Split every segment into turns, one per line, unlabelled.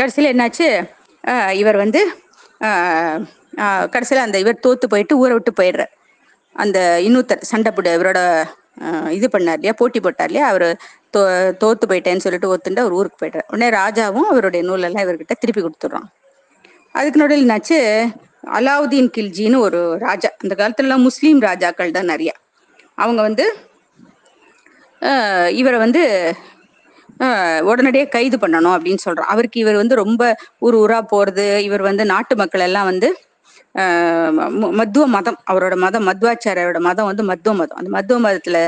கடைசியில் என்னாச்சு? இவர் வந்து கடைசியில் அந்த இவர் தோத்து போயிட்டு ஊரை விட்டு போயிடுறார். அந்த இன்னொருத்தர் சண்டை போட இவரோட இது பண்ணார் இல்லையா போட்டி போட்டார் இல்லையா அவர் தோ தோத்து போயிட்டேன்னு சொல்லிட்டு ஒத்துண்டு அவர் ஊருக்கு போயிட்டார் உடனே ராஜாவும் அவருடைய நூலெல்லாம் இவர்கிட்ட திருப்பி கொடுத்துட்றான். அதுக்கு நடுவில் என்னாச்சு? அலாவுதீன் கில்ஜின்னு ஒரு ராஜா அந்த காலத்துலலாம் முஸ்லீம் ராஜாக்கள் தான் நிறையா. அவங்க வந்து இவரை வந்து உடனடியாக உடனடியே கைது பண்ணணும் அப்படின்னு சொல்கிறோம் அவருக்கு இவர் வந்து ரொம்ப ஊர் ஊரா போறது இவர் வந்து நாட்டு மக்கள் எல்லாம் வந்து மத்துவ மதம் அவரோட மதம் மத்வாச்சாரியோட மதம் வந்து மத்துவ மதம். அந்த மத்துவ மதத்துல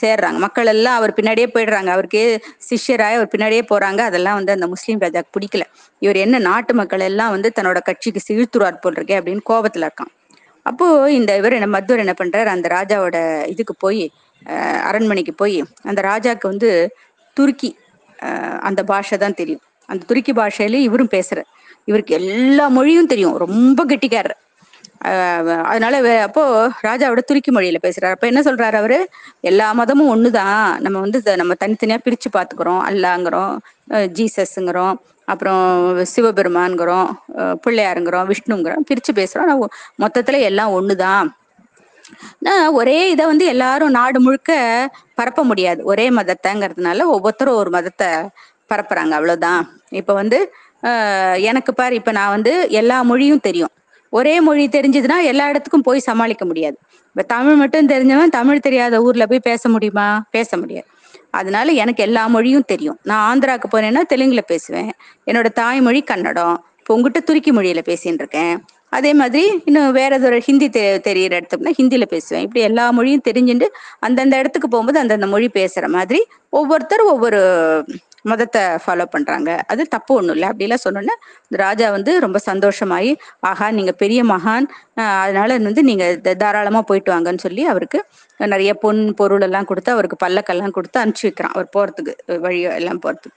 சேர்றாங்க. மக்கள் எல்லாம் அவர் பின்னாடியே போயிடுறாங்க. அவருக்கு சிஷ்யராய் அவர் பின்னாடியே போறாங்க. அதெல்லாம் வந்து அந்த முஸ்லீம் ராஜாக்கு பிடிக்கல. இவர் என்ன நாட்டு மக்கள் எல்லாம் வந்து தன்னோட கட்சிக்கு இழுத்துறார் போல் இருக்கே அப்படின்னு கோபத்துல இருக்கான். அப்போ இந்த இவர் என்ன மத்துவர் என்ன பண்றாரு? அந்த ராஜாவோட இதுக்கு போய் அரண்மனைக்கு போய் அந்த ராஜாக்கு வந்து துருக்கி அந்த பாஷை தான் தெரியும். அந்த துருக்கி பாஷையில இவரும் பேசுறார். இவருக்கு எல்லா மொழியும் தெரியும். ரொம்ப கெட்டிக்காரர். அதனால அப்போ ராஜாவோட துருக்கி மொழியில பேசுறாரு. அப்ப என்ன சொல்றாரு அவரு? எல்லா மதமும் ஒண்ணுதான். நம்ம வந்து நம்ம தனித்தனியா பிரிச்சு பாத்துக்கிறோம் அல்லாங்கிறோம் ஜீசஸ்ங்கிறோம் அப்புறம் சிவபெருமான்கிறோம் பிள்ளையாருங்கிறோம் விஷ்ணுங்கிறோம் பிரிச்சு பேசுறோம். மொத்தத்துல எல்லாம் ஒண்ணுதான். ஒரே இதை வந்து எல்லாரும் நாடு முழுக்க பரப்ப முடியாது. ஒரே மதத்தைங்கிறதுனால ஒவ்வொருத்தரும் ஒரு மதத்தை பரப்புறாங்க. அவ்வளவுதான். இப்ப வந்து எனக்கு பாரு இப்ப நான் வந்து எல்லா மொழியும் தெரியும். ஒரே மொழி தெரிஞ்சதுன்னா எல்லா இடத்துக்கும் போய் சமாளிக்க முடியாது. இப்ப தமிழ் மட்டும் தெரிஞ்சவன் தமிழ் தெரியாத ஊர்ல போய் பேச முடியுமா? பேச முடியாது. அதனால எனக்கு எல்லா மொழியும் தெரியும். நான் ஆந்திராக்கு போனேன்னா தெலுங்குல பேசுவேன். என்னோட தாய்மொழி கன்னடம். இப்போ உங்ககிட்ட துருக்கி மொழியில பேசின்னு இருக்கேன். அதே மாதிரி இன்னும் வேற ஏதோ ஹிந்தி தெ தெரியிற இடத்துக்குனா ஹிந்தியில பேசுவேன். இப்படி எல்லா மொழியும் தெரிஞ்சுட்டு அந்தந்த இடத்துக்கு போகும்போது அந்தந்த மொழி பேசுற மாதிரி ஒவ்வொருத்தரும் ஒவ்வொரு மதத்தை ஃபாலோ பண்றாங்க. அது தப்பு ஒண்ணும் இல்லை. அப்படிலாம் சொன்னோன்னே ராஜா வந்து ரொம்ப சந்தோஷமாயி ஆஹா நீங்க பெரிய மகான். அதனால வந்து நீங்க தாராளமா போயிட்டு வாங்கன்னு சொல்லி அவருக்கு நிறைய பொன் பொருள் எல்லாம் கொடுத்து அவருக்கு பல்லக்கெல்லாம் கொடுத்து அனுப்பிச்சு வைக்கிறான். அவர் போறதுக்கு வழி எல்லாம் போறதுக்கு.